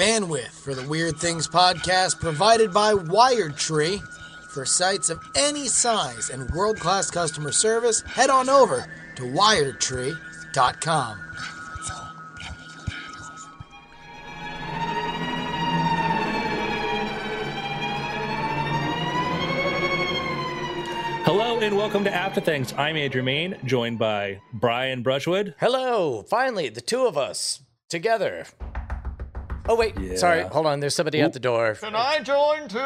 Bandwidth for the Weird Things podcast provided by Wired Tree. For sites of any size and world class customer service, head on over to wiredtree.com. Hello and welcome to After Things. I'm Andrew Mayne, joined by Brian Brushwood. Hello, finally, the two of us together. Oh wait, Yeah. sorry, hold on. There's somebody at the door. Can I join too?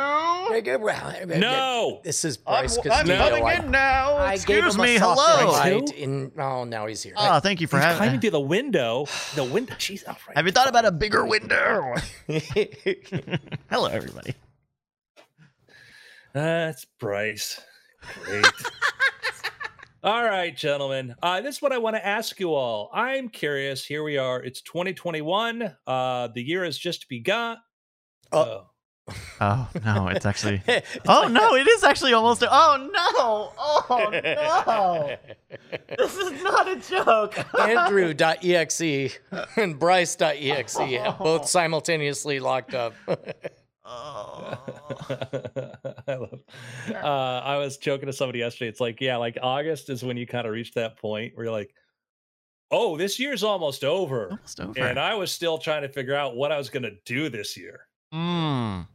No! this is I'm, Bryce I'm coming I- in now. I gave Excuse him a me. soft Hello. right in. Oh, now he's here. Ah, thank you for He's having. climbing through the window. The window. She's all right. Have you thought about a bigger window? Hello, everybody. That's Bryce. Great. All right, gentlemen. Uh, this is what I want to ask you all. I'm curious. Here we are. It's 2021. Uh, the year has just begun. Oh. Oh no, it's actually. It's Oh like- no, it is actually almost. Oh no! Oh no! This is not a joke. Andrew.exe and Bryce.exe both simultaneously locked up. Oh. I love. Uh, I was joking to somebody yesterday. It's like, yeah, like August is when you kind of reach that point where you're like, oh, this year's almost over. Almost over. And I was still trying to figure out what I was going to do this year. Mm.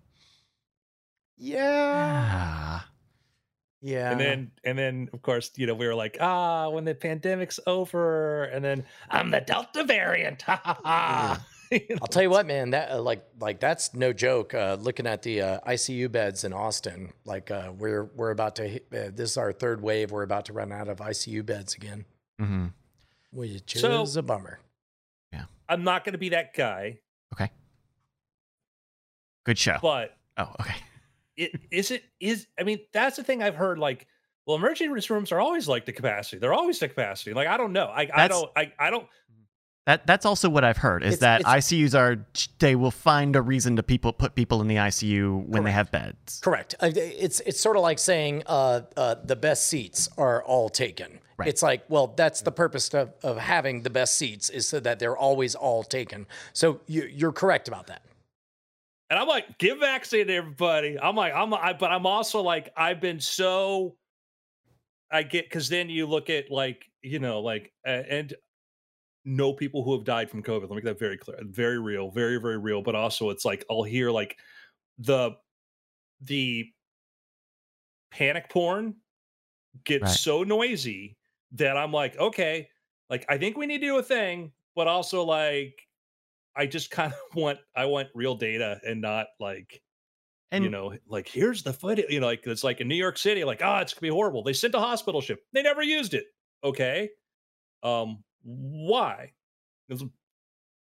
Yeah. Ah. Yeah. And then, and then, of course, you know, we were like, ah, when the pandemic's over, and then I'm the Delta variant. Ha ha ha. You know, I'll tell you what, man. That uh, like like that's no joke. Uh, looking at the uh, ICU beds in Austin, like uh, we're we're about to. hit- Uh, this is our third wave. We're about to run out of ICU beds again, hmm which So- is a bummer. Yeah, I'm not going to be that guy, Okay. Good show. but oh, okay. it is it is i mean that's the thing i've heard like well emergency rooms are always like the capacity they're always the capacity like i don't know i, I don't I, I don't That that's also what I've heard is It's- that it's- ICUs are they will find a reason to people put people in the ICU when they have beds. Correct. Uh, It's it's sort of like saying uh, uh, the best seats are all taken. Right. It's like, well, that's the purpose of, of having the best seats is so that they're always all taken. So you, you're correct about that. and i'm like give vaccine to everybody i'm like i'm I, but i'm also like i've been so i get because then you look at like you know like uh, and know people who have died from covid. Let me make that very clear very real very very real but also it's like i'll hear like the the panic porn gets Right. so noisy that i'm like okay like i think we need to do a thing but also like i just kind of want i want real data and not like And you know like here's the footage you know like it's like in new york city like oh it's gonna be horrible. They sent a hospital ship. They never used it. Okay? Um why? Because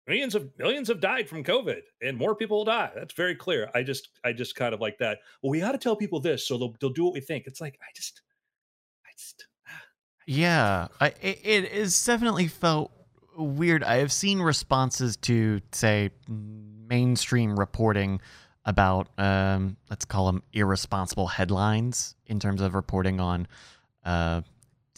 millions of millions have died from covid and more people will die. That's very clear. I just i just kind of like that. Well we got to tell people this so they'll, they'll do what we think. It's like i just i just Yeah, I, it, it is definitely felt weird. I have seen responses to, say, mainstream reporting about, um, let's call them irresponsible headlines in terms of reporting on uh,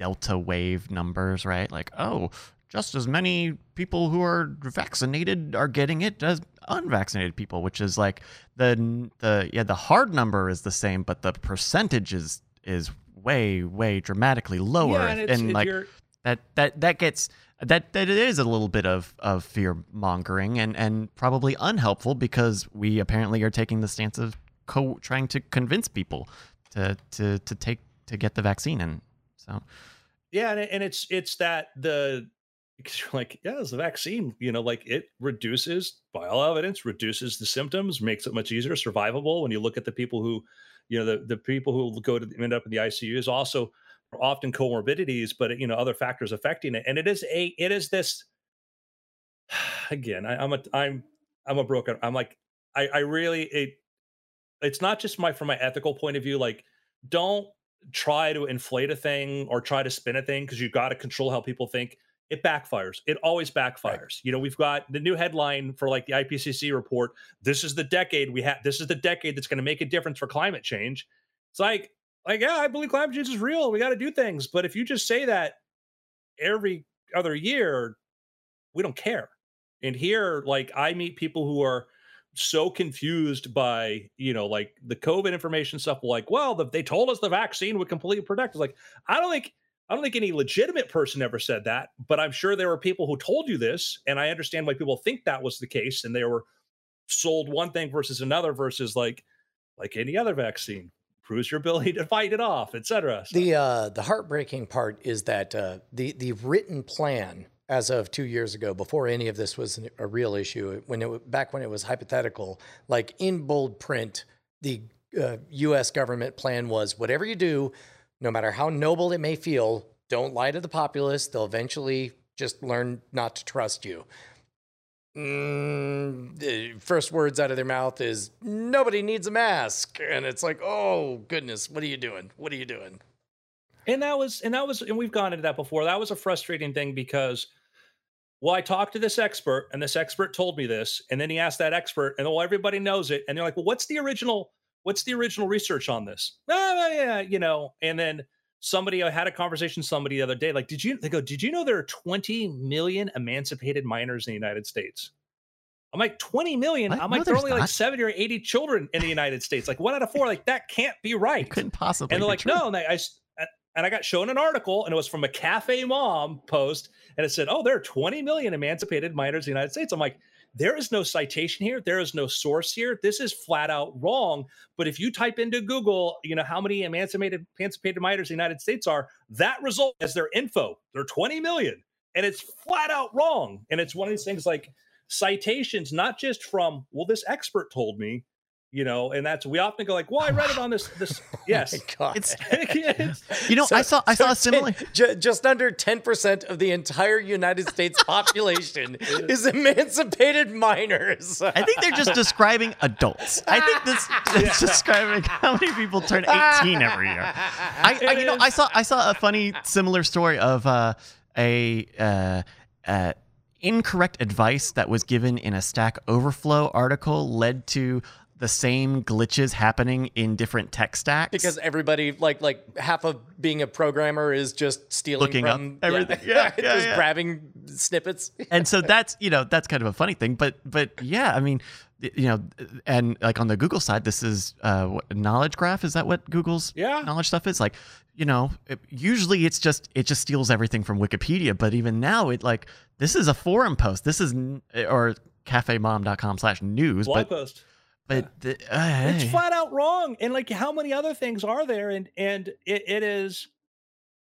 Delta wave numbers, right? Like, oh, just as many people who are vaccinated are getting it as unvaccinated people, which is like the the yeah the hard number is the same, but the percentage is is way way dramatically lower, yeah, and, it's, it- like that that that gets that that it is a little bit of of fear mongering and and probably unhelpful because we apparently are taking the stance of co- trying to convince people to to to take to get the vaccine and so Yeah, and, it- and it's it's that the because you're like, yeah, it's the vaccine, you know, like it reduces by all evidence, reduces the symptoms, makes it much easier, survivable. When you look at the people who, you know, the, the people who go to end up in the ICU is also often comorbidities, but you know, other factors affecting it. And it is a it is this again, I, I'm a I'm I'm a broken, I'm like, I, I really it it's not just my from my ethical point of view, like don't try to inflate a thing or try to spin a thing because you've got to control how people think it backfires. It always backfires. You know we've got the new headline for like the ipcc report this is the decade we have this is the decade that's going to make a difference for climate change. It's like like yeah i believe climate change is real we got to do things. But if you just say that every other year we don't care. And here like i meet people who are so confused by you know like the COVID information stuff. Like, well, the, they told us the vaccine would completely protect us. Like, I don't think I don't think any legitimate person ever said that, but I'm sure there were people who told you this, and I understand why people think that was the case, and they were sold one thing versus another versus like like any other vaccine proves your ability to fight it off, etc. So. The uh, the heartbreaking part is that uh, the the written plan as of two years ago, before any of this was a real issue, when it back when it was hypothetical, like in bold print, the uh, U.S. government plan was whatever you do, no matter how noble it may feel, don't lie to the populace. They'll eventually just learn not to trust you. Mm, the first words out of their mouth is nobody needs a mask, and it's like, oh goodness, what are you doing? What are you doing? And that was, and that was, and we've gone into that before. That was a frustrating thing because well, I talked to this expert, and this expert told me this, and then he asked that expert, and well, everybody knows it, and they're like, well, what's the original? What's the original research on this? Ah, yeah, you know. And then somebody, I had a conversation with somebody the other day, like, did you? They go, did you know there are 20 million emancipated minors in the United States? I'm like 20 million. What? I'm like, no, there are only not. like 70 or 80 children in the United States. Like one out of four. Like that can't be right. It couldn't possibly. And they're like, true. no. And I, and I got shown an article, and it was from a Cafe Mom post, and it said, "Oh, there are 20 million emancipated minors in the United States." I'm like, there is no citation here, there is no source here. This is flat out wrong. But if you type into Google, you know how many emancipated emancipated minors in the United States are, that result as their info. They're 20 million, and it's flat out wrong. And it's one of these things like citations, not just from well, this expert told me you know and that's we often go like well i read it on this this yes. Oh it's, you know so, i saw i so saw a similar 10, just under 10% of the entire united states population is. emancipated minors. I think they're just describing adults. I think this is yeah. describing how many people turn 18 every year. I, I, you know i saw i saw a funny similar story of uh, a uh, uh, incorrect advice that was given in a Stack Overflow article led to the same glitches happening in different tech stacks? Because everybody like like half of being a programmer is just stealing looking from, up everything. Yeah, yeah, yeah just yeah. grabbing snippets. And so that's you know that's kind of a funny thing but but yeah i mean you know and like on the google side this is uh what, knowledge graph? Is that what google's yeah. knowledge stuff is? Like you know it, usually it's just it just steals everything from wikipedia but even now it like this is a forum post. This is or cafemom.com slash news blog but post but the, uh, it's flat out wrong and like how many other things are there and and it, it is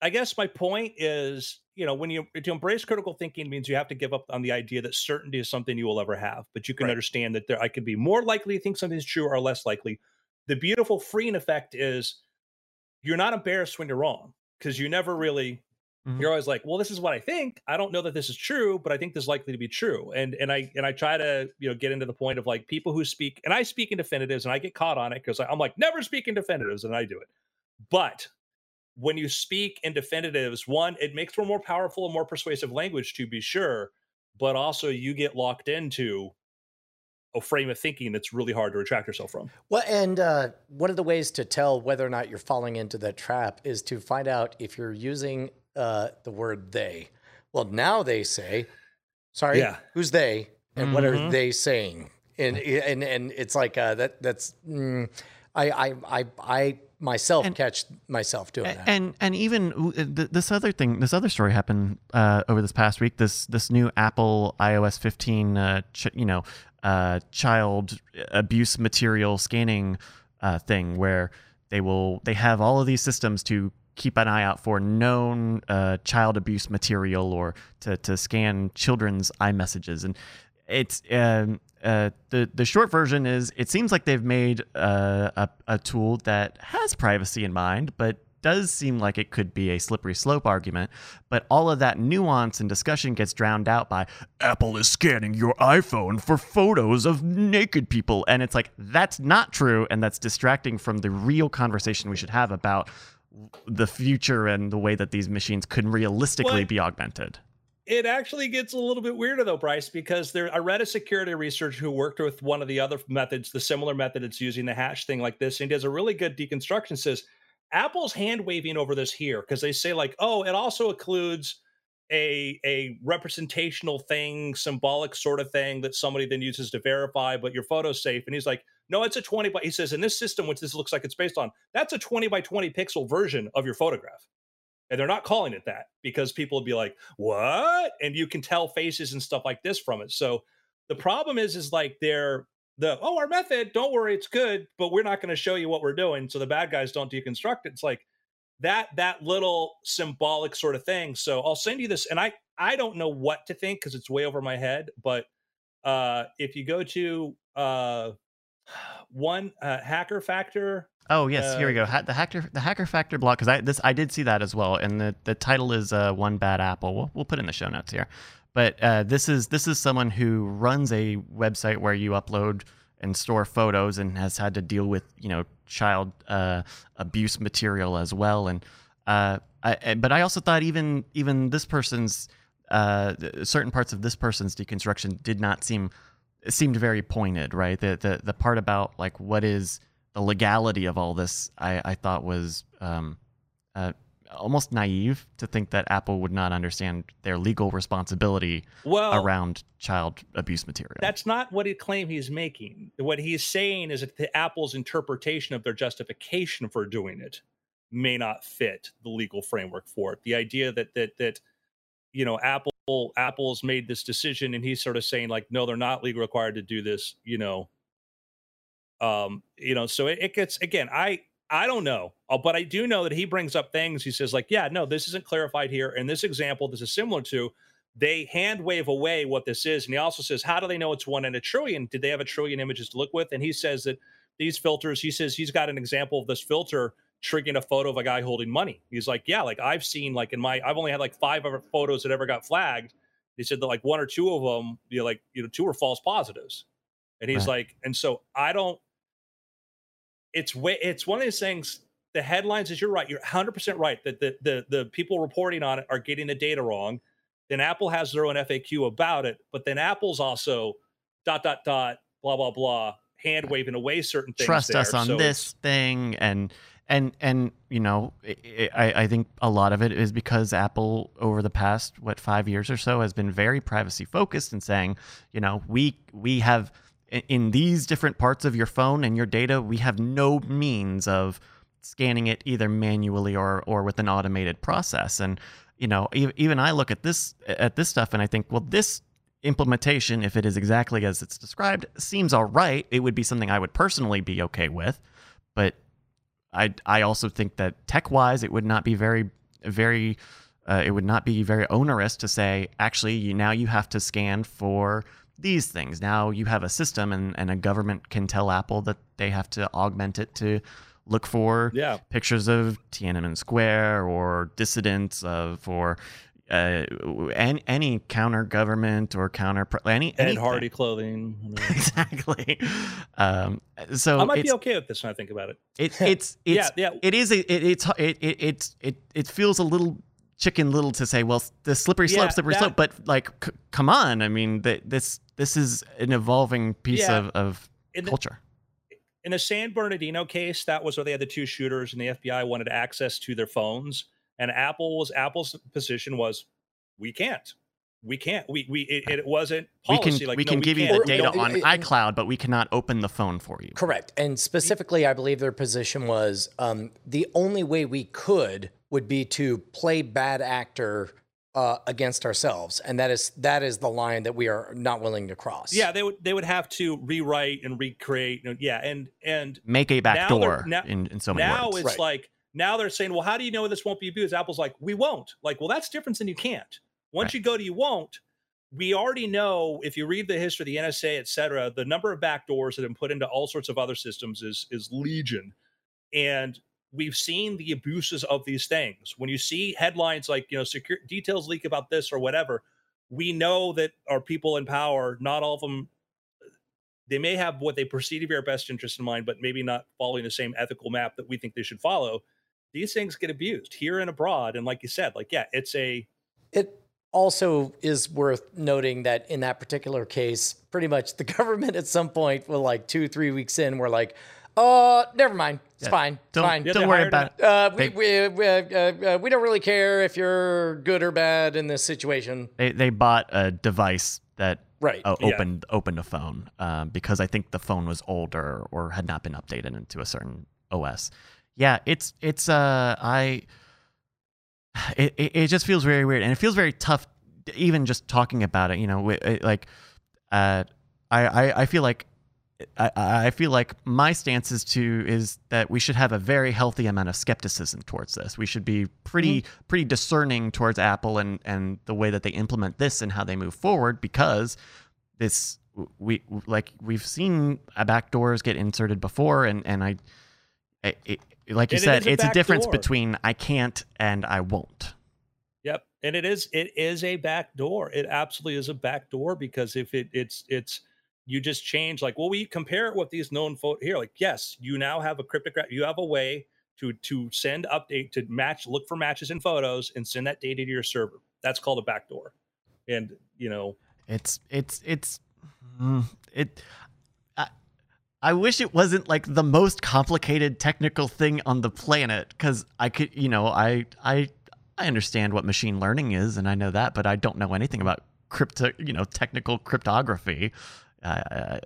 i guess my point is you know when you to embrace critical thinking means you have to give up on the idea that certainty is something you will ever have but you can right. understand that there i could be more likely to think something's true or less likely. The beautiful freeing effect is you're not embarrassed when you're wrong because you never really Mm-hmm. You're always like, well, this is what I think. I don't know that this is true, but I think this is likely to be true. And and I and I try to you know get into the point of like people who speak, and I speak in definitives, and I get caught on it because I'm like never speak in definitives, and I do it. But when you speak in definitives, one, it makes for more powerful and more persuasive language to be sure, but also you get locked into a frame of thinking that's really hard to retract yourself from. Well, and uh, one of the ways to tell whether or not you're falling into that trap is to find out if you're using uh, the word they. Well, now they say, sorry, yeah. who's they and mm-hmm. what are mm-hmm. they saying? And and and it's like uh, that. That's mm, I I I I myself and, catch myself doing that. And and even uh, this other thing, this other story happened uh, over this past week. This this new Apple iOS 15, uh, ch- you know, uh, child abuse material scanning uh, thing where they will they have all of these systems to keep an eye out for known uh, child abuse material or to, to scan children's iMessages. And it's um, uh, the the short version is it seems like they've made uh, a, a tool that has privacy in mind, but does seem like it could be a slippery slope argument, but all of that nuance and discussion gets drowned out by Apple is scanning your iPhone for photos of naked people. And it's like, that's not true. And that's distracting from the real conversation we should have about the future and the way that these machines could realistically well, be augmented. It actually gets a little bit weirder though, Bryce, because there I read a security researcher who worked with one of the other methods, the similar method it's using the hash thing like this, and does a really good deconstruction. Says Apple's hand waving over this here because they say like, oh, it also includes a a representational thing, symbolic sort of thing that somebody then uses to verify, but your photo's safe. And he's like, no, it's a 20 by he says in this system, which this looks like it's based on, that's a 20 by 20 pixel version of your photograph. And they're not calling it that because people would be like, what? And you can tell faces and stuff like this from it. So the problem is, is like they're the oh, our method, don't worry, it's good, but we're not going to show you what we're doing. So the bad guys don't deconstruct it. It's like that that little symbolic sort of thing. So I'll send you this, and I I don't know what to think because it's way over my head. But uh, if you go to uh, one uh, hacker factor. Oh yes, here we Uh, go. Ha- the hacker the hacker factor blog because I this I did see that as well, and the the title is uh, one bad apple. We'll we'll put in the show notes here. But uh, this is this is someone who runs a website where you upload and store photos and has had to deal with you know child uh, abuse material as well. And uh, I, but I also thought even even this person's uh, certain parts of this person's deconstruction did not seem seemed very pointed, right? The the the part about like what is the legality of all this, I I thought was um, uh, almost naive to think that Apple would not understand their legal responsibility Well, around child abuse material. That's not what he claim he's making. What he's saying is that the Apple's interpretation of their justification for doing it may not fit the legal framework for it. The idea that that that you know Apple Apple's made this decision and he's sort of saying like no they're not legally required to do this, you know. Um, you know, so it, it gets again, I I don't know, uh, but I do know that he brings up things. He says like, yeah, no, this isn't clarified here. In this example, this is similar to they hand wave away what this is. And he also says, How do they know it's one in a trillion? Did they have a trillion images to look with? And he says that these filters, he says he's got an example of this filter triggering a photo of a guy holding money. He's like, Yeah, like I've seen, like in my, I've only had like five other photos that ever got flagged. He said that like one or two of them, you know, like, you know, two were false positives. And he's Right. like, and so I don't, it's way, it's one of these things. The headlines is you're right. You're 100% right that the, the, the people reporting on it are getting the data wrong then Apple has their own FAQ about it, but then Apple's also dot dot dot blah blah blah hand waving away certain things. Trust there. us on So this thing, and and and you know, I, I I think a lot of it is because Apple over the past what five years or so has been very privacy focused and saying, you know, we we have in these different parts of your phone and your data, we have no means of scanning it either manually or or with an automated process. And you know, even I look at this at this stuff and I think, well, this implementation, if it is exactly as it's described, seems all right. It would be something I would personally be okay with, but I I also think that tech wise, it would not be very very uh, it would not be very onerous to say actually you now you have to scan for these things. Now you have a system and, and a government can tell Apple that they have to augment it to look for yeah, pictures of Tiananmen Square or dissidents of or uh, any, any counter government or counter any Ed. Hardy clothing. exactly. Um, so I might be okay with this when I think about it. it, it's Yeah, it's yeah. it is a, it, it's it, it it it feels a little chicken little to say well the slippery slope Yeah, slippery that- slope but like c- come on I mean that this this is an evolving piece Yeah. of, of In the, culture in the San Bernardino case, that was where they had the two shooters, and the FBI wanted access to their phones. And Apple was Apple's position was, we can't, we can't, we we it, it wasn't policy. we policy. can like we no, can give you can't. the data no, on it- it- iCloud but we cannot open the phone for you Correct. And specifically, I believe their position was um, the only way we could would be to play bad actor uh, against ourselves, and that is that is the line that we are not willing to cross. Yeah, they would they would have to rewrite and recreate. and- Yeah, and and make a back Now door now- in, in so many now words it's Right. like now they're saying, well, how do you know this won't be abused? Apple's like, we won't. Like, well, that's different than you can't. Once Right. you go to you won't. We already know if you read the history of the NSA, et cetera, the number of backdoors that have been put into all sorts of other systems is is legion, and we've seen the abuses of these things. When you see headlines like you know secure details leak about this or whatever, we know that our people in power, not all of them they may have what they perceive to be our best interest in mind, but maybe not following the same ethical map that we think they should follow. These things get abused here and abroad. And like you said, like, yeah, it's a It also is worth noting that in that particular case, pretty much the government at some point, well, like two, three weeks in, were like, Uh, never mind. It's Yeah. fine. Don't, fine. Don't worry about it. Uh, we, They- we, we, uh, uh, we don't really care if you're good or bad in this situation. They, they bought a device that Right. uh, Yeah. opened opened a phone um, because I think the phone was older or had not been updated into a certain OS. Yeah, it's it's uh I it it it just feels very weird and it feels very tough even just talking about it. You know, it- like uh I I, I feel like. I, I feel like my stance is to is that we should have a very healthy amount of skepticism towards this. We should be pretty mm-hmm. pretty discerning towards Apple and and the way that they implement this and how they move forward because this we like we've seen backdoors get inserted before and and I, I it, like you And said a it's a difference backdoor. between I can't and I won't. Yep, and it is it is a back door. It absolutely is a back door because if it it's it's you just change like well we compare it with these known photo here like yes you now have a cryptograph you have a way to to send update to match look for matches in photos and send that data to your server. That's called a backdoor and you know It's it's it's mm, it. I, I wish it wasn't like the most complicated technical thing on the planet because I could, you know, I I I understand what machine learning is and I know that, but I don't know anything about crypto, you know, technical cryptography. Uh,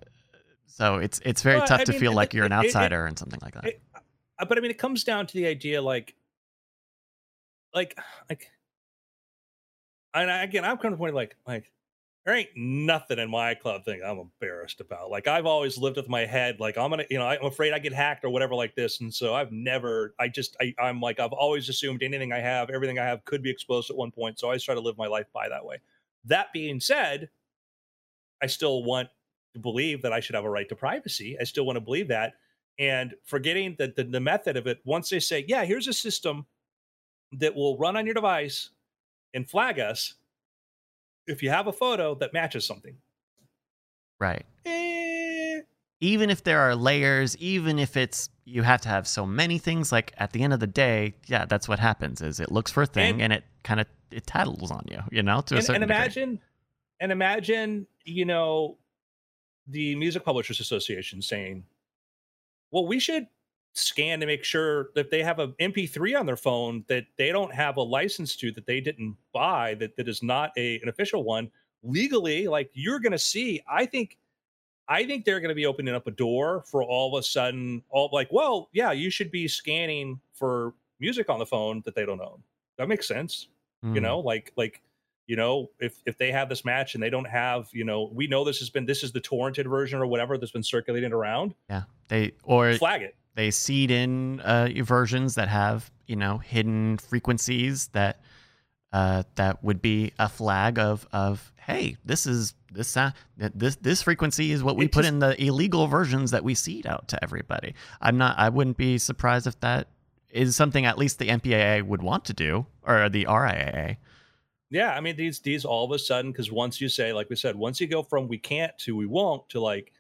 so it's it's very Well, tough I to mean, feel it- like you're an it- it- outsider and something like that. it- Uh, but I mean, it comes down to the idea, like, like, like, and again, I'm kind of point like, like, there ain't nothing in my club thing I'm embarrassed about. Like, I've always lived with my head, like, I'm gonna, you know, I'm afraid I get hacked or whatever like this, and so I've never, I just, I, I'm like, I've always assumed anything I have, everything I have, could be exposed at one point, so I always try to live my life by that way. That being said, I still want to believe that I should have a right to privacy. I still want to believe that and forgetting that the, the method of it once they say yeah here's a system that will run on your device and flag us if you have a photo that matches something right. Eh, even if there are layers, even if it's you have to have so many things, like at the end of the day, yeah, that's what happens is it looks for a thing And- and, it kind of it tattles on you, you know, to a and, certain and degree. imagine and imagine you know the music publishers association saying well we should scan to make sure that they have a mp3 on their phone that they don't have a license to that they didn't buy that that is not a an official one legally like you're going to see i think i think they're going to be opening up a door for all of a sudden all like well yeah you should be scanning for music on the phone that they don't own that makes sense you Mm. know like like you know if if they have this match and they don't have you know we know this has been this is the torrented version or whatever that's been circulating around yeah, they or flag it they seed in uh, versions that have you know hidden frequencies that uh, that would be a flag of of hey, this is this sound this this frequency is what we It put just- in the illegal versions that we seed out to everybody. I'm not. I wouldn't be surprised if that is something at least the MPAA would want to do or the RIAA. Yeah i mean these these all of a sudden because once you say like we said once you go from we can't to we won't to like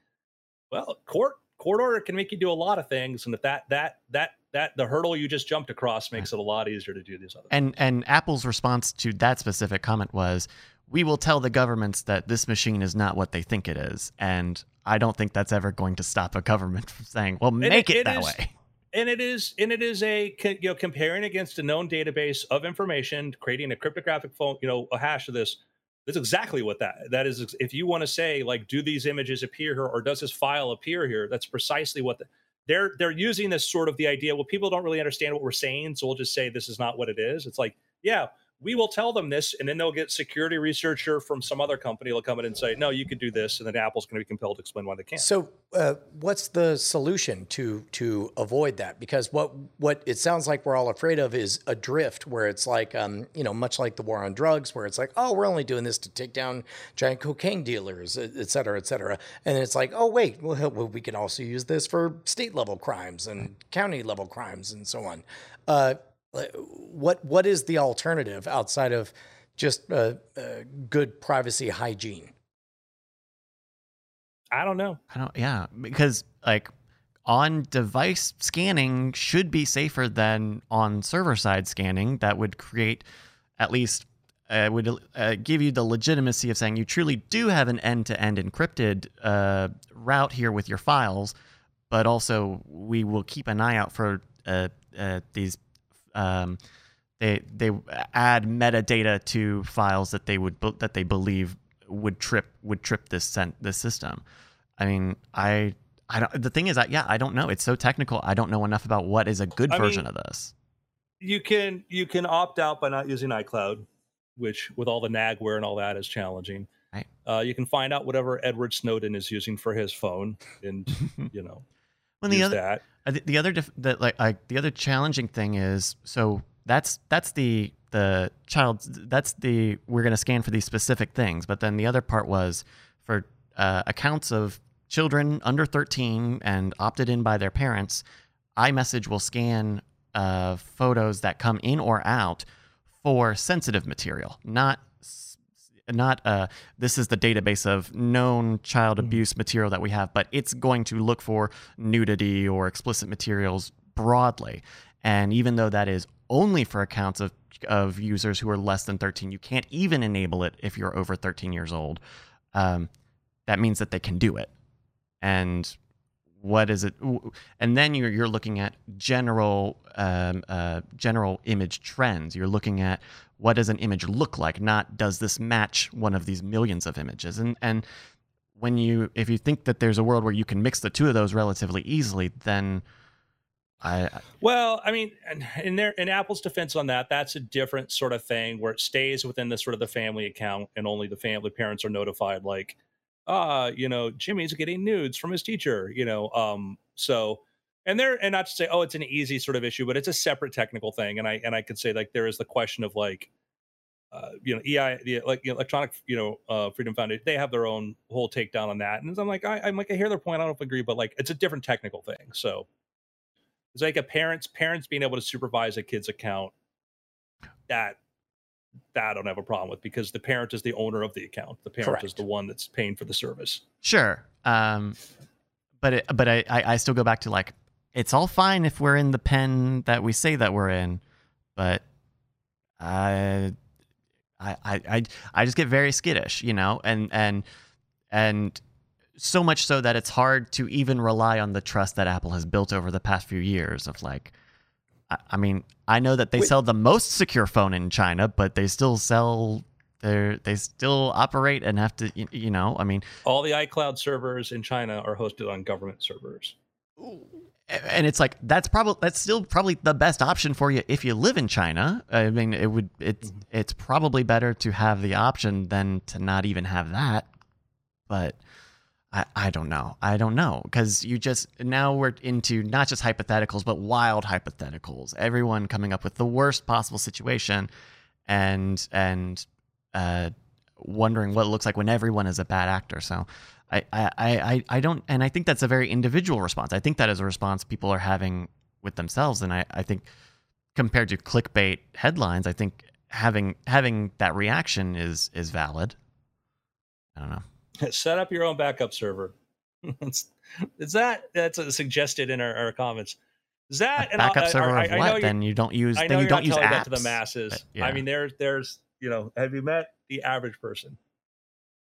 well court court order can make you do a lot of things and if that that that that the hurdle you just jumped across makes it a lot easier to do these other And and Apple's response to that specific comment was, "We will tell the governments that this machine is not what they think it is." And I don't think that's ever going to stop a government from saying, "Well, make it, it that is- way." And it is and it is a you know comparing against a known database of information creating a cryptographic phone you know a hash of this that's exactly what that that is if you want to say like do these images appear here or does this file appear here that's precisely what the, they're they're using this sort of the idea well people don't really understand what we're saying so we'll just say this is not what it is. It's like yeah we will tell them this and then they'll get security researcher from some other company will come in and say no you could do this and then apple's going to be compelled to explain why they can't So, uh, what's the solution to to avoid that? Because what what it sounds like we're all afraid of is a drift, where it's like, um, you know, much like the war on drugs, where it's like, oh, we're only doing this to take down giant cocaine dealers, et et cetera, et cetera, and it's like, oh, wait, well, we can also use this for state level crimes and county level crimes and so on. Uh, what what is the alternative outside of just uh, uh, good privacy hygiene? i don't know I don't. Yeah, because like on device scanning should be safer than on server side scanning. That would create at least uh, would uh, give you the legitimacy of saying you truly do have an end to end encrypted uh, route here with your files. but also we will keep an eye out for uh, uh, these. Um, they they add metadata to files that they would that they believe would trip would trip this sent this system. I mean, I I don't. The thing is, that yeah, I don't know. It's so technical. I don't know enough about what is a good I version mean- of this. You can you can opt out by not using iCloud, which with all the nagware and all that is challenging. Right. Uh, you can find out whatever Edward Snowden is using for his phone, and you know When the other that. The, the other dif- the, like I, the other challenging thing is so that's that's the the child that's the we're going to scan for these specific things but then the other part was for uh, accounts of children under 13 and opted in by their parents iMessage will scan uh, photos that come in or out for sensitive material not not uh, this is the database of known child abuse material that we have, but it's going to look for nudity or explicit materials broadly. And even though that is only for accounts of of users who are less than 13, you can't even enable it if you're over 13 years old. Um, that means that they can do it. And what is it? And then you're you're looking at general um, uh, general image trends. You're looking at what does an image look like, not does this match one of these millions of images. And and when you if you think that there's a world where you can mix the two of those relatively easily, then I I- Well, I mean, in in Apple's defense on that, that's a different sort of thing where it stays within the sort of the family account, and only the family parents are notified. Like, ah, you know, Jimmy's getting nudes from his teacher. You know, um, so and there and not to say, oh, it's an easy sort of issue, but it's a separate technical thing. And I and I could say like there is the question of like, uh, you know, EI, the like you know, electronic, you know, uh, Freedom Foundation, they have their own whole takedown on that. And I'm like, I, I'm like, I hear their point. I don't agree, but like, it's a different technical thing. So it's like a parents parents being able to supervise a kid's account. That that I don't have a problem with because the parent is the owner of the account. The parent is the one that's paying for the service. sure. Um, but it, but I, I I still go back to like it's all fine if we're in the pen that we say that we're in, but I I I, I just get very skittish, you know, and and and so much so that it's hard to even rely on the trust that Apple has built over the past few years of like I, mean, I know that they Wait. sell the most secure phone in China, but they still sell they they still operate and have to you, you know, I mean, All the iCloud servers in China are hosted on government servers. and it's like that's probably that's still probably the best option for you if you live in China. I mean, it would it's mm-hmm. it's probably better to have the option than to not even have that. But I I don't know. I don't know because you just now we're into not just hypotheticals but wild hypotheticals. Everyone coming up with the worst possible situation, and and uh, wondering what it looks like when everyone is a bad actor. So. I, I, I, I don't and I think that's a very individual response. I think that is a response people are having with themselves. And I, I think compared to clickbait headlines, I think having having that reaction is is valid. I don't know. Set up your own backup server. It's- is that that's suggested in our, our comments? Is that A and I- backup I- server I- of I know what? you're- Then you don't use I know then you you're don't not use apps. that to the masses. but yeah. I mean, there's there's you know, have you met the average person?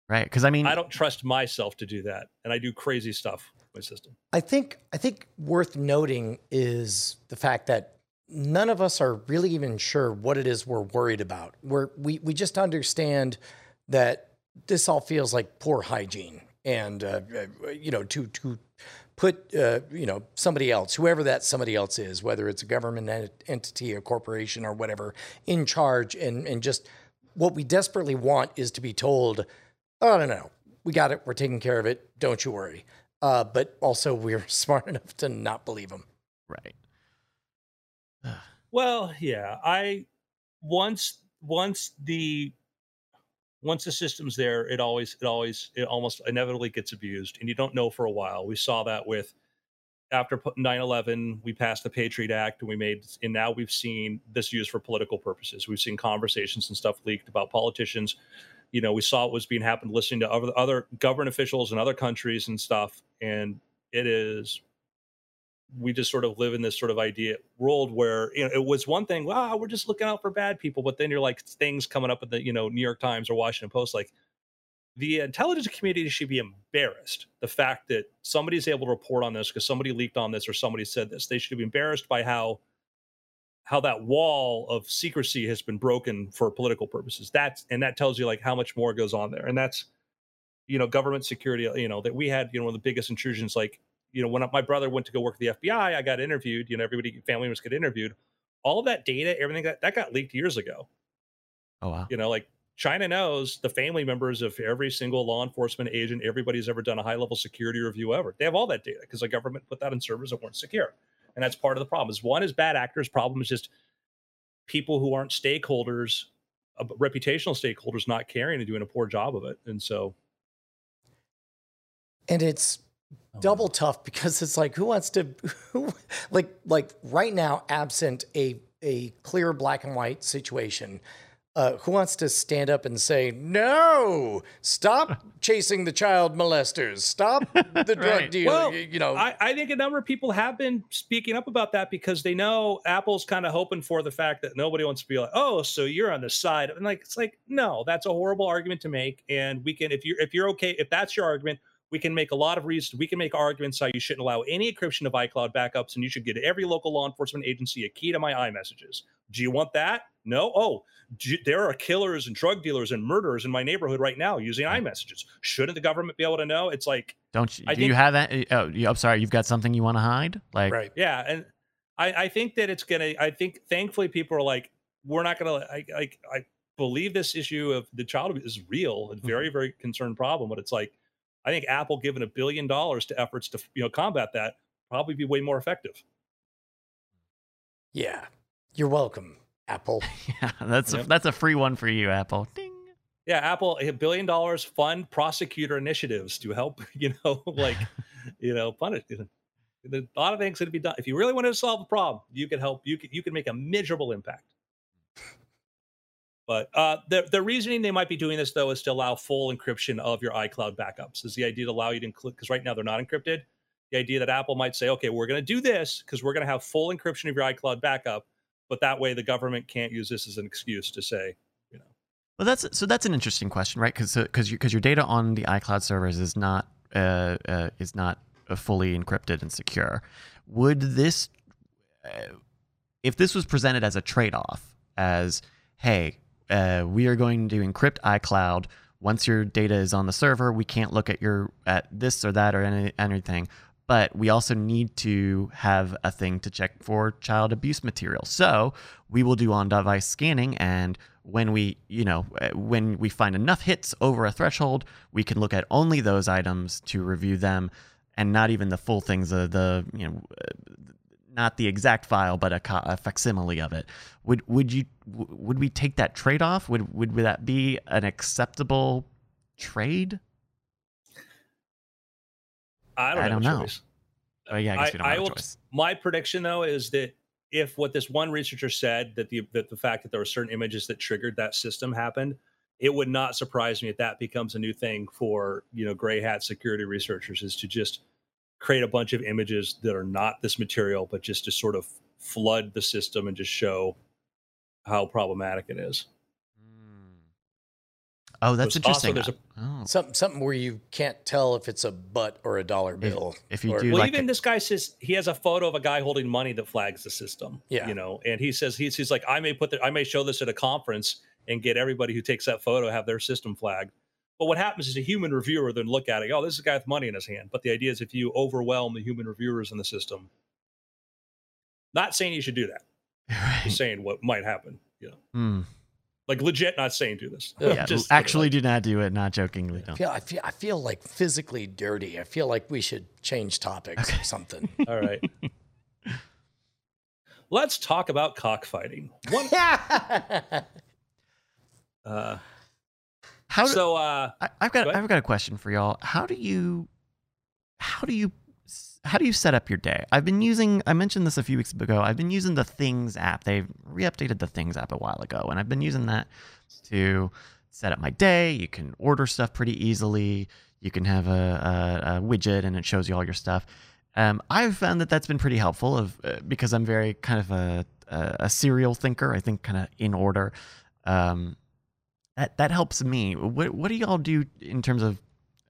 right? Because I mean, I don't trust myself to do that, and I do crazy stuff with my system. I think I think worth noting is the fact that none of us are really even sure what it is we're worried about. We're we we just understand that this all feels like poor hygiene, and uh, uh, you know to to put uh, you know somebody else, whoever that somebody else is, whether it's a government ent- entity, a corporation, or whatever, in charge, and and just what we desperately want is to be told, oh no no, we got it, we're taking care of it, don't you worry. Uh, but also we're smart enough to not believe them. right. Well, yeah, I once once the once the system's there, it always it always it almost inevitably gets abused, and you don't know for a while. We saw that with after 9-11 we passed the patriot act and we made and now we've seen this used for political purposes we've seen conversations and stuff leaked about politicians you know we saw what was being happened listening to other, other government officials in other countries and stuff and it is we just sort of live in this sort of idea world where you know it was one thing wow we're just looking out for bad people but then you're like things coming up in the you know new york times or washington post like the intelligence community should be embarrassed. The fact that somebody's able to report on this because somebody leaked on this or somebody said this they should be embarrassed by how how that wall of secrecy has been broken for political purposes. That's and that tells you like how much more goes on there. And that's you know government security you know that we had you know one of the biggest intrusions like you know when my brother went to go work at the fbi i got interviewed you know everybody family members get interviewed. All that data everything that that got leaked years ago. Oh wow. you know like china knows the family members of every single law enforcement agent everybody's ever done a high level security review ever they have all that data because the government put that in servers that weren't secure and that's part of the problem is one is bad actors problem is just people who aren't stakeholders uh, reputational stakeholders not caring and doing a poor job of it and so And it's Oh, double tough because it's like who wants to who like like right now absent a a clear black and white situation uh, who wants to stand up and say no stop chasing the child molesters stop the drug Right. deal Well, you, you know I, I think a number of people have been speaking up about that because they know Apple's kind of hoping for the fact that nobody wants to be like, oh, so you're on the side. And like, it's like, no, that's a horrible argument to make. And we can, if you're if you're okay, if that's your argument, we can make a lot of reasons. We can make arguments how you shouldn't allow any encryption of iCloud backups, and you should get every local law enforcement agency a key to my iMessages. Do you want that? No. Oh, you- there are killers and drug dealers and murderers in my neighborhood right now using iMessages. Shouldn't the government be able to know? It's like Don't you? I do you have that? Eh, oh, you, I'm sorry. You've got something you want to hide? Like, right Yeah, and I, I think that it's gonna. I think thankfully people are like, we're not gonna. I, I, I believe this issue of the child abuse is real, a mm-hmm. very, very concerned problem. But it's like, I think Apple giving a billion dollars to efforts to you know combat that probably be way more effective. yeah you're welcome apple yeah, that's a, that's a free one for you, Apple. Ding. Yeah, Apple a billion dollars fund prosecutor initiatives to help you know like you know punish. A lot of things that would be done. If you really want to solve a problem, you can help. You can you can make a measurable impact. But uh, the the reasoning they might be doing this though is to allow full encryption of your iCloud backups. Is the idea to allow you to include because right now they're not encrypted. The idea that Apple might say, okay, we're going to do this because we're going to have full encryption of your iCloud backup, but that way the government can't use this as an excuse to say, you know, Well, that's so that's an interesting question, right? Because because because your data on the iCloud servers is not uh, uh, is not uh, fully encrypted and secure. Would this, uh, if this was presented as a trade off, as hey, uh, we are going to encrypt iCloud. Once your data is on the server, we can't look at your at this or that or any, anything. But we also need to have a thing to check for child abuse material. So we will do on-device scanning, and when we, you know, uh, when we find enough hits over a threshold, we can look at only those items to review them, and not even the full things. The the you know, not the exact file, but a, a facsimile of it. Would would you would we take that trade off? Would would that be an acceptable trade? I don't, I don't know. choice. Oh yeah, I we don't a will. My prediction though is that if what this one researcher said that the that the fact that there were certain images that triggered that system happened, it would not surprise me if that becomes a new thing for you know gray hat security researchers is to just create a bunch of images that are not this material, but just to sort of flood the system and just show how problematic it is. Hmm. Oh, that's There's also- interesting. a- oh. Something something where you can't tell if it's a butt or a dollar bill. if you or- do- well, like even a- this guy says he has a photo of a guy holding money that flags the system. Yeah. you know, and he says he's he's like I may put the, I may show this at a conference and get everybody who takes that photo have their system flagged. But what happens is a human reviewer then look at it. Oh, this is a guy with money in his hand. But the idea is if you overwhelm the human reviewers in the system, not saying you should do that. Right. Just saying what might happen. You know, Hmm. like legit not saying do this. Yeah, Yeah, Just sort of actually, like- do not do it. Not jokingly. I Don't. feel, I feel I feel like physically dirty. I feel like we should change topics or something. all right. Let's talk about cockfighting. One, uh, How do, so uh, I, I've got Go. I've got a question for y'all. How do you how do you how do you set up your day? I've been using I mentioned this a few weeks ago. I've been using the Things app. They've re-updated the Things app a while ago, and I've been using that to set up my day. You can order stuff pretty easily. You can have a, a, a widget, and it shows you all your stuff. Um, I've found that that's been pretty helpful of uh, because I'm very kind of a a, a serial thinker. I think kind of in order. Um, that that helps me. What what do y'all do in terms of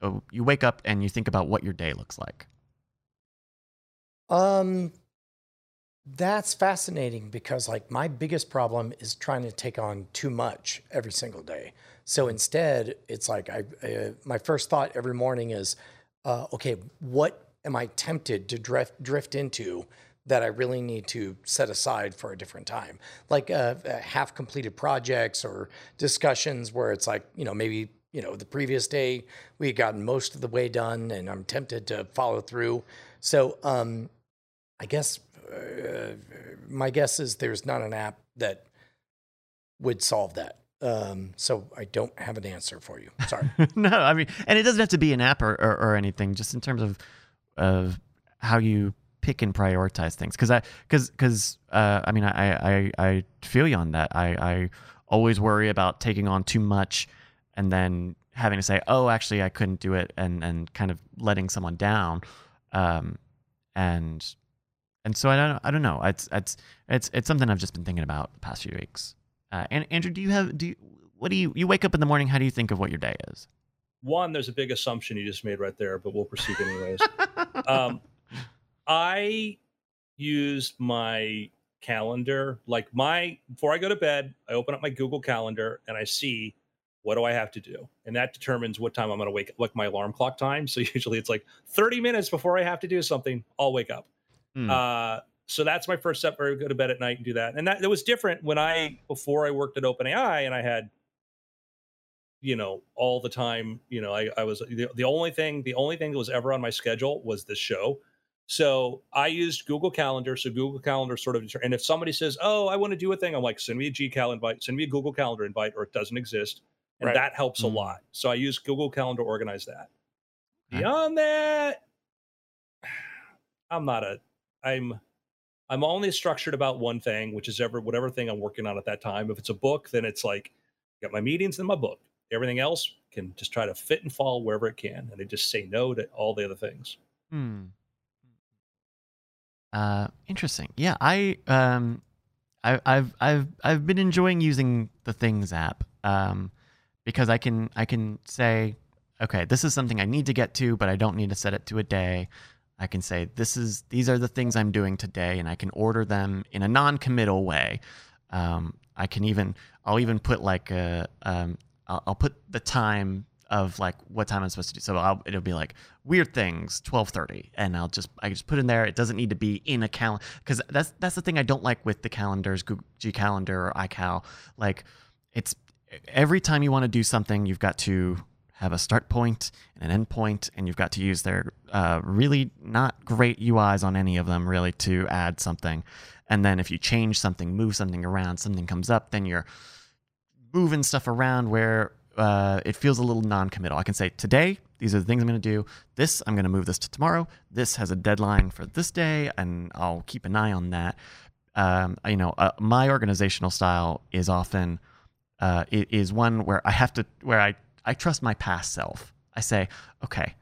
oh, you wake up and you think about what your day looks like? Um, that's fascinating because like my biggest problem is trying to take on too much every single day. So instead, it's like I uh, my first thought every morning is, uh, okay, what am I tempted to drift drift into that I really need to set aside for a different time, like uh, uh half completed projects or discussions where it's like you know maybe you know the previous day we had gotten most of the way done and I'm tempted to follow through. So um, I guess uh, my guess is there's not an app that would solve that. Um, so I don't have an answer for you. Sorry. no, I mean, and it doesn't have to be an app or, or, or anything. Just in terms of of how you pick and prioritize things. Because I because because uh, I mean, I, I I feel you on that. I I always worry about taking on too much and then having to say, oh, actually, I couldn't do it, and and kind of letting someone down. Um, and and so I don't I don't know. It's it's it's it's something I've just been thinking about the past few weeks. Uh, and Andrew, do you have do you, what do you you wake up in the morning? How do you think of what your day is? One, there's a big assumption you just made right there, but we'll proceed anyways. um, I use my calendar like my before I go to bed. I open up my Google Calendar and I see what do I have to do, and that determines what time I'm going to wake up, like my alarm clock time. So usually it's like 30 minutes before I have to do something. I'll wake up. Mm. Uh, so that's my first step. Where I go to bed at night and do that. And that it was different when I before I worked at OpenAI and I had, you know, all the time. You know, I, I was the, the only thing the only thing that was ever on my schedule was this show. So I used Google Calendar. So Google Calendar sort of, and if somebody says, "Oh, I want to do a thing," I'm like, "Send me a Gcal invite, send me a Google Calendar invite, or it doesn't exist," and right. that helps mm-hmm. a lot. So I use Google Calendar to organize that. Beyond that, I'm not a, I'm I'm only structured about one thing, which is ever whatever thing I'm working on at that time. If it's a book, then it's like got my meetings and my book. Everything else can just try to fit and fall wherever it can, and I just say no to all the other things. Hmm. Uh, interesting. Yeah, I um, I, I've I've I've been enjoying using the Things app um, because I can I can say, okay, this is something I need to get to, but I don't need to set it to a day. I can say this is these are the things I'm doing today, and I can order them in a non-committal way. Um, I can even I'll even put like a um, I'll, I'll, put the time of like what time I'm supposed to do. So I'll, it'll be like weird things, twelve thirty, and I'll just I just put in there. It doesn't need to be in a calendar because that's that's the thing I don't like with the calendars, Google G Calendar or iCal. Like it's every time you want to do something, you've got to have a start point and an end point, and you've got to use their uh, really not great UIs on any of them really to add something. And then if you change something, move something around, something comes up, then you're moving stuff around where uh, it feels a little non-committal. I can say today, these are the things I'm going to do. This, I'm going to move this to tomorrow. This has a deadline for this day, and I'll keep an eye on that. Um, you know, uh, my organizational style is often uh, is one where I have to where I I trust my past self. I say, okay,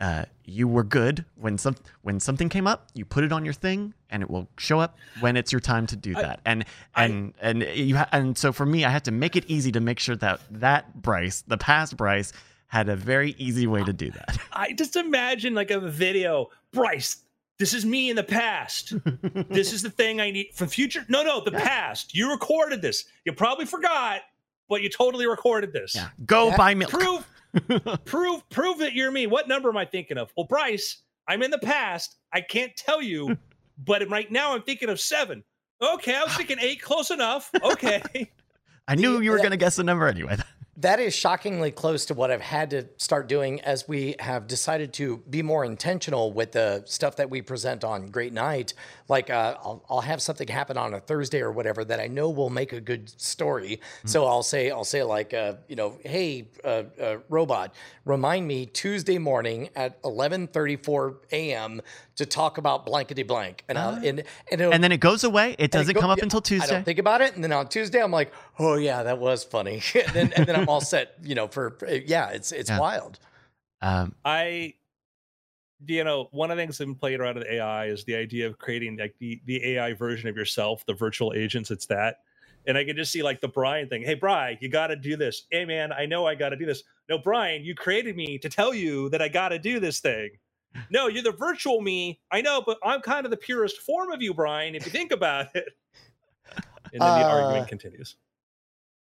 uh, you were good when some when something came up. You put it on your thing, and it will show up when it's your time to do that. I, and and I, and you ha- and so for me, I had to make it easy to make sure that that Bryce, the past Bryce, had a very easy way to do that. I just imagine like a video, Bryce. This is me in the past. this is the thing I need for future. No, no, the yeah. past. You recorded this. You probably forgot but you totally recorded this. Yeah. Go yeah. buy milk. Prove, prove, prove that you're me. What number am I thinking of? Well, Bryce, I'm in the past. I can't tell you, but right now I'm thinking of seven. Okay, I was thinking eight, close enough. Okay. I knew you were going to guess the number anyway. That is shockingly close to what I've had to start doing as we have decided to be more intentional with the stuff that we present on Great Night. Like, uh, I'll, I'll, have something happen on a Thursday or whatever that I know will make a good story. Mm-hmm. So I'll say, I'll say like, uh, you know, hey, uh, uh robot, remind me Tuesday morning at 11:34 a.m. to talk about blankety blank, and I'll, and and, and, then it goes away. It doesn't it go, come up yeah, until Tuesday. I don't think about it, and then on Tuesday I'm like, oh yeah, that was funny, and then and then I'm all set, you know, for yeah, it's it's yeah. wild. Um, I you know, one of the things that have played around with AI is the idea of creating like the, the AI version of yourself, the virtual agents. It's that. and I can just see like the Brian thing. Hey, Brian, you got to do this. Hey, man, I know I got to do this. No, Brian, you created me to tell you that I got to do this thing. No, you're the virtual me. I know, but I'm kind of the purest form of you, Brian. If you think about it. And then the Uh, argument continues.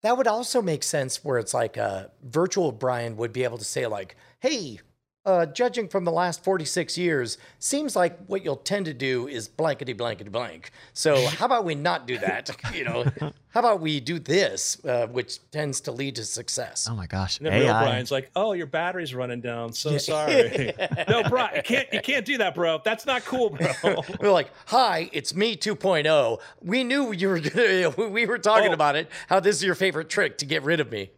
That would also make sense where it's like a virtual Brian would be able to say like, "Hey, uh, judging from the last 46 years, seems like what you'll tend to do is blankety blankety blank. So how about we not do that? you know, how about we do this, uh, which tends to lead to success. Oh my gosh. And then real AI. Brian's like, "Oh, your battery's running down. So sorry." no, Brian, you can't. You can't do that, bro. That's not cool, bro. We're like, "Hi, it's me 2.0. We knew you were gonna. We were talking Oh. about it. How this is your favorite trick to get rid of me."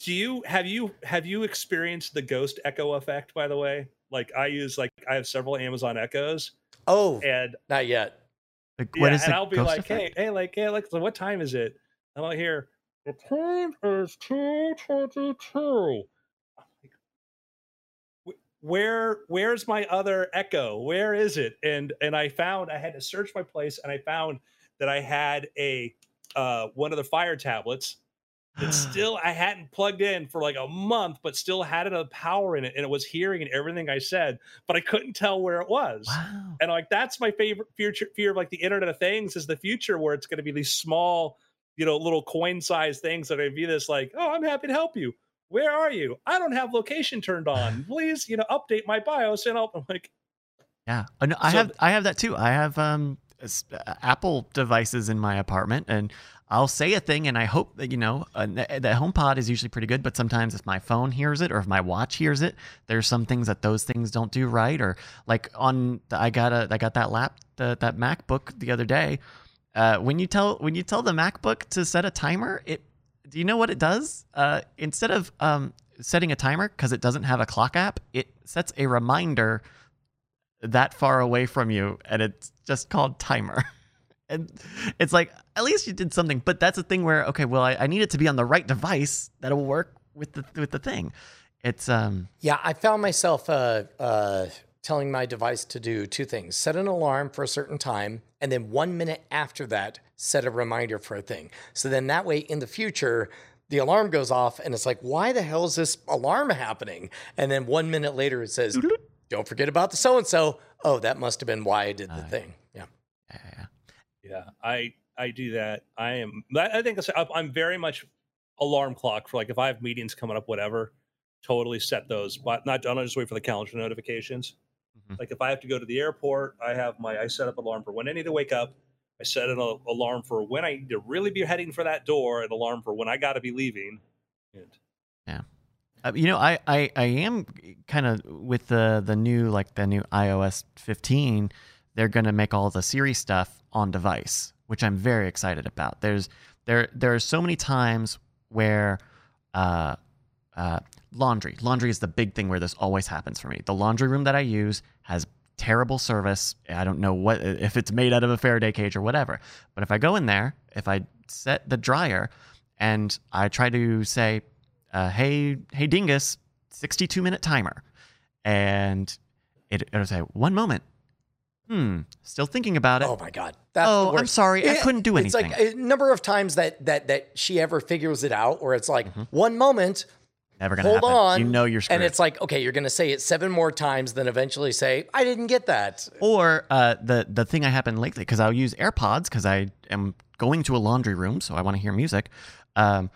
Do you have you have you experienced the ghost echo effect? By the way, like I use like I have several Amazon Echoes, Oh, and not yet. Like, yeah, what is and I'll be ghost like, effect? hey, hey, like, hey, like, so what time is it? And I'll hear the time is two twenty-two. Where, where's my other Echo? Where is it? And and I found I had to search my place, and I found that I had a uh, one of the Fire tablets that still I hadn't plugged in for like a month, but still had enough power in it, and it was hearing and everything I said, but I couldn't tell where it was. Wow. And like that's my favorite future fear of like the Internet of Things is the future where it's going to be these small, you know, little coin sized things that I view this like, oh, I'm happy to help you. Where are you? I don't have location turned on. Please, you know, update my BIOS and I'll I'm like, Yeah, no, I So have I have that too. I have um uh, Apple devices in my apartment, and I'll say a thing, and I hope that you know uh, the, the HomePod is usually pretty good. But sometimes if my phone hears it or if my watch hears it, there's some things that those things don't do right. Or like on the, I got a I got that lap the, that MacBook the other day. Uh, when you tell when you tell the MacBook to set a timer, it do you know what it does? Uh, instead of um, setting a timer because it doesn't have a clock app, it sets a reminder that far away from you, and it's just called timer. and it's like at least you did something. But that's a thing where okay, well, I, I need it to be on the right device that will work with the with the thing. It's um Yeah, I found myself uh, uh, telling my device to do two things set an alarm for a certain time, and then one minute after that, set a reminder for a thing. So then that way in the future, the alarm goes off, and it's like, why the hell is this alarm happening? And then one minute later, it says, don't forget about the so and so. Oh, that must have been why I did the Uh, thing. Yeah. yeah, yeah, I I do that. I am I think I'm- I'm very much alarm clock for like if I have meetings coming up, whatever. Totally set those, but not. I don't just wait for the calendar notifications. Mhm. Like if I have to go to the airport, I have my I set up alarm for when I need to wake up. I set an alarm for when I need to really be heading for that door, an alarm for when I got to be leaving. And Uh, you know, I, I, I am kind of with the the new like the new iOS 15. They're gonna make all the Siri stuff on device, which I'm very excited about. There's there there are so many times where uh, uh, laundry laundry is the big thing where this always happens for me. The laundry room that I use has terrible service. I don't know what if it's made out of a Faraday cage or whatever. But if I go in there, if I set the dryer and I try to say uh, hey, hey, dingus, 62 minute timer. And it, it'll say, one moment. Hmm, still thinking about it. Oh my God. That's Oh, I'm sorry, I couldn't do anything. It's like a number of times that that that she ever figures it out, where it's like one moment, Never gonna hold happen. on, You know you're screwed. and it's like, okay, you're gonna say it seven more times, then eventually say, I didn't get that. or uh, the the thing I happened lately because I'll use AirPods because I am going to a laundry room, so I want to hear music. Um,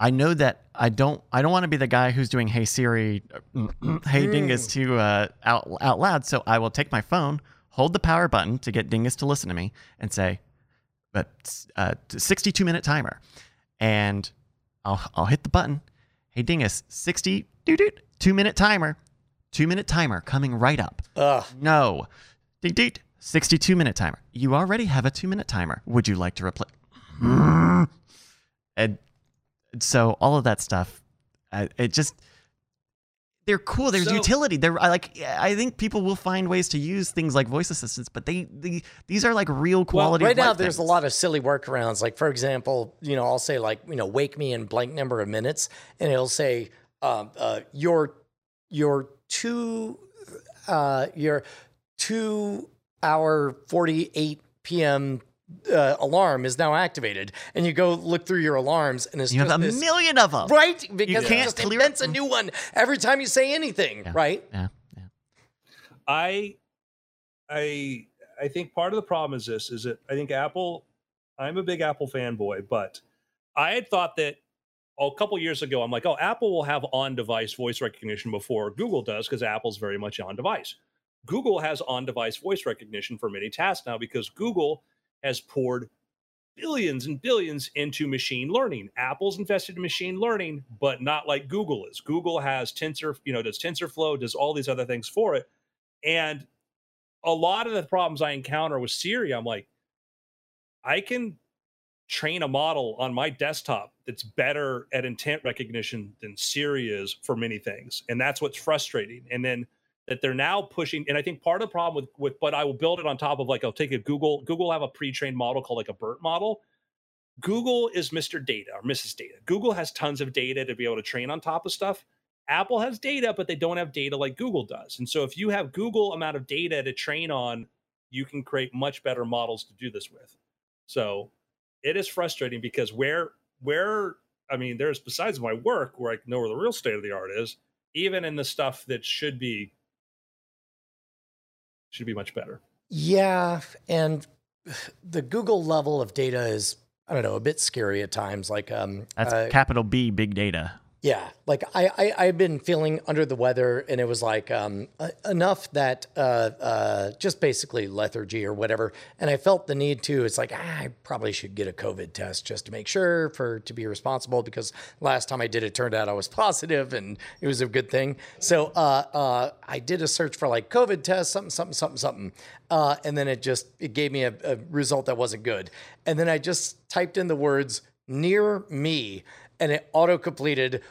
I know that I don't I don't want to be the guy who's doing Hey Siri, Hey Dingus to uh, out out loud. So I will take my phone, hold the power button to get Dingus to listen to me, and say, "But uh, 62 minute timer," and I'll I'll hit the button. Hey Dingus, 60 doo doo two minute timer, two minute timer coming right up. Ugh. No. Ding ding. 62 minute timer. You already have a two minute timer. Would you like to replace? and so all of that stuff, uh, it just they're cool. There's So- utility. They're I like. I think people will find ways to use things like voice assistants, but they, they these are like real quality. Well, right now, there's a lot of silly workarounds. Like, for example, you know, I'll say like, you know, wake me in blank number of minutes, and it'll say, um, uh, your your two, uh, your two hour forty eight p.m. uh, alarm is now activated, and you go look through your alarms, and it's You have just a this, million of them. right because can't it just clear- invents a new one every time you say anything, Yeah. right? Yeah. Yeah. I I I think part of the problem is this is that I think Apple I'm a big Apple fanboy, but I had thought that oh, a couple years ago I'm like, oh, Apple will have on-device voice recognition before Google does because Apple's very much on-device. Google has on-device voice recognition for many tasks now because Google has poured billions and billions into machine learning. Apple's invested in machine learning, but not like Google is. Google has Tensor, you know, does TensorFlow, does all these other things for it. And a lot of the problems I encounter with Siri, I'm like, I can train a model on my desktop that's better at intent recognition than Siri is for many things. And that's what's frustrating. And then that they're now pushing, and I think part of the problem with, with but I will build it on top of like I'll take a Google, Google have a pre-trained model called like a BERT model. Google is Mr. Data or Mrs. Data. Google has tons of data to be able to train on top of stuff. Apple has data, but they don't have data like Google does. And so if you have Google amount of data to train on, you can create much better models to do this with. So it is frustrating because where where I mean, there's besides my work where I know where the real state of the art is, even in the stuff that should be should be much better. Yeah, and the Google level of data is I don't know a bit scary at times. Like um, That's uh, capital B, big data. Yeah, like I, I I've been feeling under the weather, and it was like um, enough that uh, uh, just basically lethargy or whatever. And I felt the need to. It's like ah, I probably should get a COVID test just to make sure for to be responsible because last time I did it turned out I was positive, and it was a good thing. So uh, uh, I did a search for like COVID test, something, something, something, something, uh, and then it just it gave me a, a result that wasn't good. And then I just typed in the words near me and it auto completed.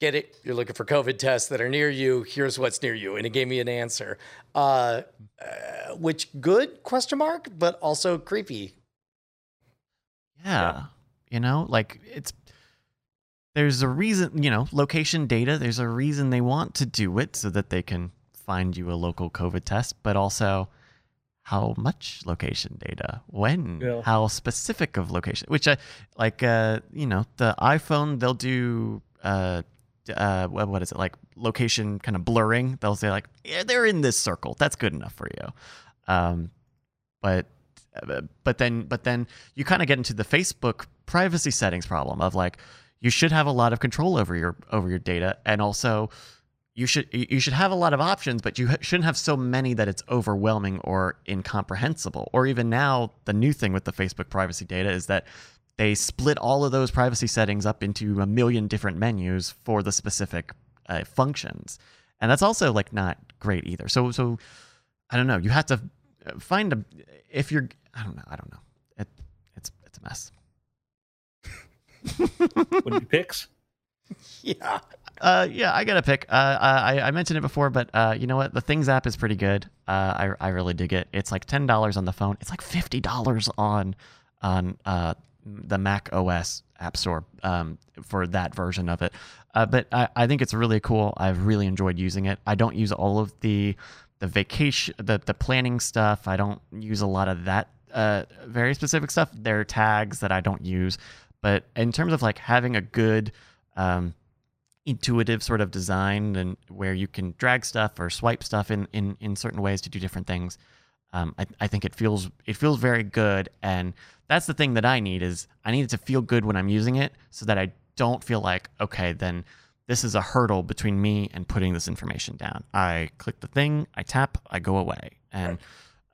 Get it? You're looking for COVID tests that are near you. Here's what's near you, and it gave me an answer. Uh, uh, which good question mark, but also creepy. Yeah. You know, like it's there's a reason, you know, location data, there's a reason they want to do it so that they can find you a local COVID test, but also how much location data, when, Yeah. how specific of location, which I like, uh, you know, the iPhone, they'll do, uh, uh, what what is it like location kind of blurring? They'll say like, yeah, they're in this circle. That's good enough for you. Um, but uh, but then but then you kind of get into the Facebook privacy settings problem of like you should have a lot of control over your over your data and also you should you should have a lot of options but you shouldn't have so many that it's overwhelming or incomprehensible. Or even now the new thing with the Facebook privacy data is that they split all of those privacy settings up into a million different menus for the specific uh, functions. And that's also like not great either. So so i don't know. You have to uh, find a if you're i don't know i don't know. It, it's it's a mess. What do you picks? Yeah. Uh, yeah, I got to pick. Uh, I, I mentioned it before, but uh, you know what? The Things app is pretty good. Uh, I, I really dig it. It's like ten dollars on the phone. It's like fifty dollars on on uh, the Mac OS App Store um, for that version of it. Uh, but I, I think it's really cool. I've really enjoyed using it. I don't use all of the the vacation, the the planning stuff. I don't use a lot of that uh, very specific stuff. There are tags that I don't use, but in terms of like having a good um, intuitive sort of design and where you can drag stuff or swipe stuff in in, in certain ways to do different things. Um, I, I think it feels it feels very good, and that's the thing that I need is I need it to feel good when I'm using it, so that I don't feel like okay, then this is a hurdle between me and putting this information down. I click the thing, I tap, I go away, and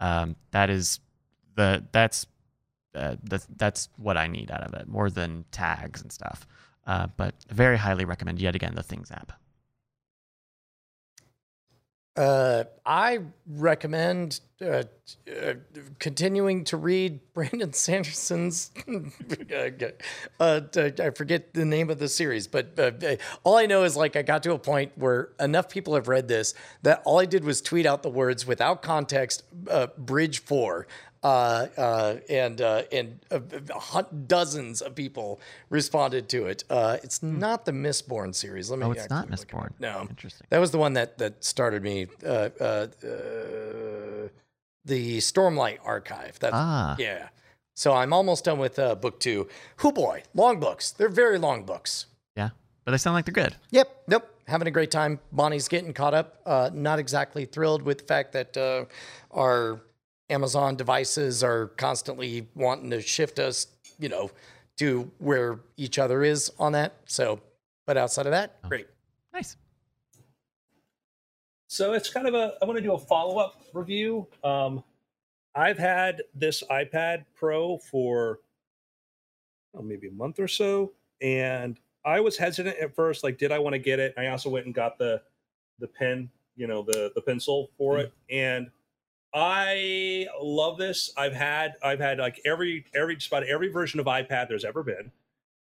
um, that is the that's uh, that's that's what I need out of it more than tags and stuff. Uh, but very highly recommend yet again the Things app. Uh, I recommend uh, uh, continuing to read Brandon Sanderson's. uh, I forget the name of the series, but uh, all I know is like I got to a point where enough people have read this that all I did was tweet out the words without context, uh, Bridge Four. Uh, uh, and uh, and uh, dozens of people responded to it. Uh, it's not the Mistborn series. Let me. Hmm. Oh, it's not it. Mistborn. No, Interesting. that was the one that that started me. Uh, uh, uh, the Stormlight Archive. That's Ah. yeah. So I'm almost done with uh, book two. Who boy, long books. They're very long books. Yeah, but they sound like they're good. Yep, nope. Having a great time. Bonnie's getting caught up. Uh, not exactly thrilled with the fact that uh, our Amazon devices are constantly wanting to shift us, you know, to where each other is on that. So, but outside of that, great. Nice. So it's kind of a. I want to do a follow up review. Um, I've had this iPad Pro for oh, maybe a month or so, and I was hesitant at first. Like, did I want to get it? I also went and got the the pen, you know, the the pencil for Mm. it, and I love this. I've had I've had like every every just about every version of iPad there's ever been,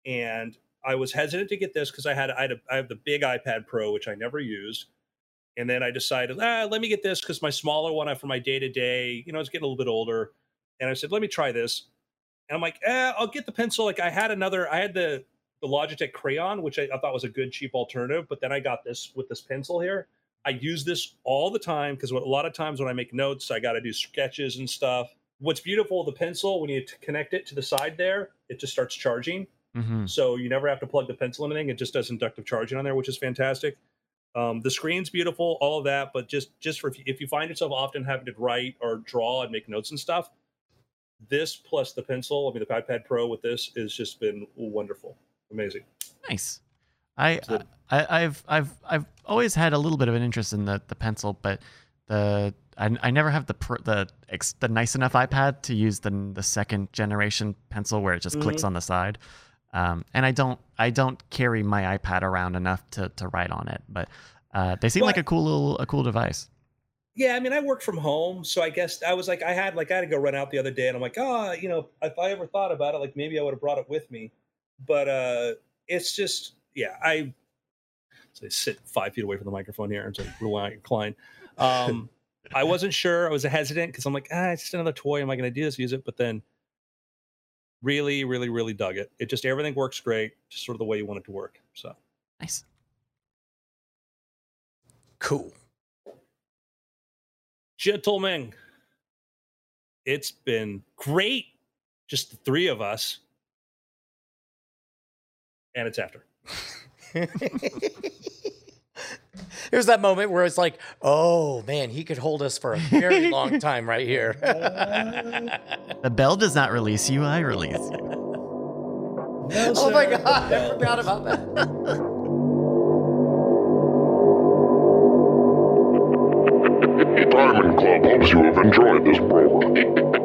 and I was hesitant to get this because I had I had a, I have the big iPad Pro which I never used, and then I decided ah let me get this because my smaller one for my day to day you know it's getting a little bit older, and I said let me try this, and I'm like eh, I'll get the pencil. Like I had another I had the the Logitech Crayon which I, I thought was a good cheap alternative, but then I got this with this pencil here. I use this all the time because a lot of times when I make notes, I got to do sketches and stuff. What's beautiful, the pencil, when you connect it to the side there, it just starts charging. hmm So you never have to plug the pencil in anything. It just does inductive charging on there, which is fantastic. Um, the screen's beautiful, all of that. But just just for if you, if you find yourself often having to write or draw and make notes and stuff, this plus the pencil, I mean the iPad Pro with this, has just been wonderful, amazing. Nice. I, I I've I've I've always had a little bit of an interest in the the pencil, but the I, I never have the the the nice enough iPad to use the the second generation pencil where it just clicks on the side. Um, and I don't I don't carry my iPad around enough to to write on it, but uh, they seem like a cool little a cool device. Yeah, I mean, I work from home, so I guess I was like, I had like I had to go run out the other day, and I'm like, oh, you know, if I ever thought about it, like maybe I would have brought it with me, but uh it's just, yeah, I so I sit five feet away from the microphone here and so rely incline. Um, I wasn't sure. I was hesitant because I'm like, ah, it's just another toy. Am I going to do this? Use it? But then, really, really, really dug it. It just everything works great, just sort of the way you want it to work. So Nice. Cool. gentlemen, it's been great. Just the three of us. And it's after. Here's that moment where it's like, oh man, he could hold us for a very long time right here. The bell does not release you. I release you. oh my god, I forgot about that. Diamond Club hopes you have enjoyed this program.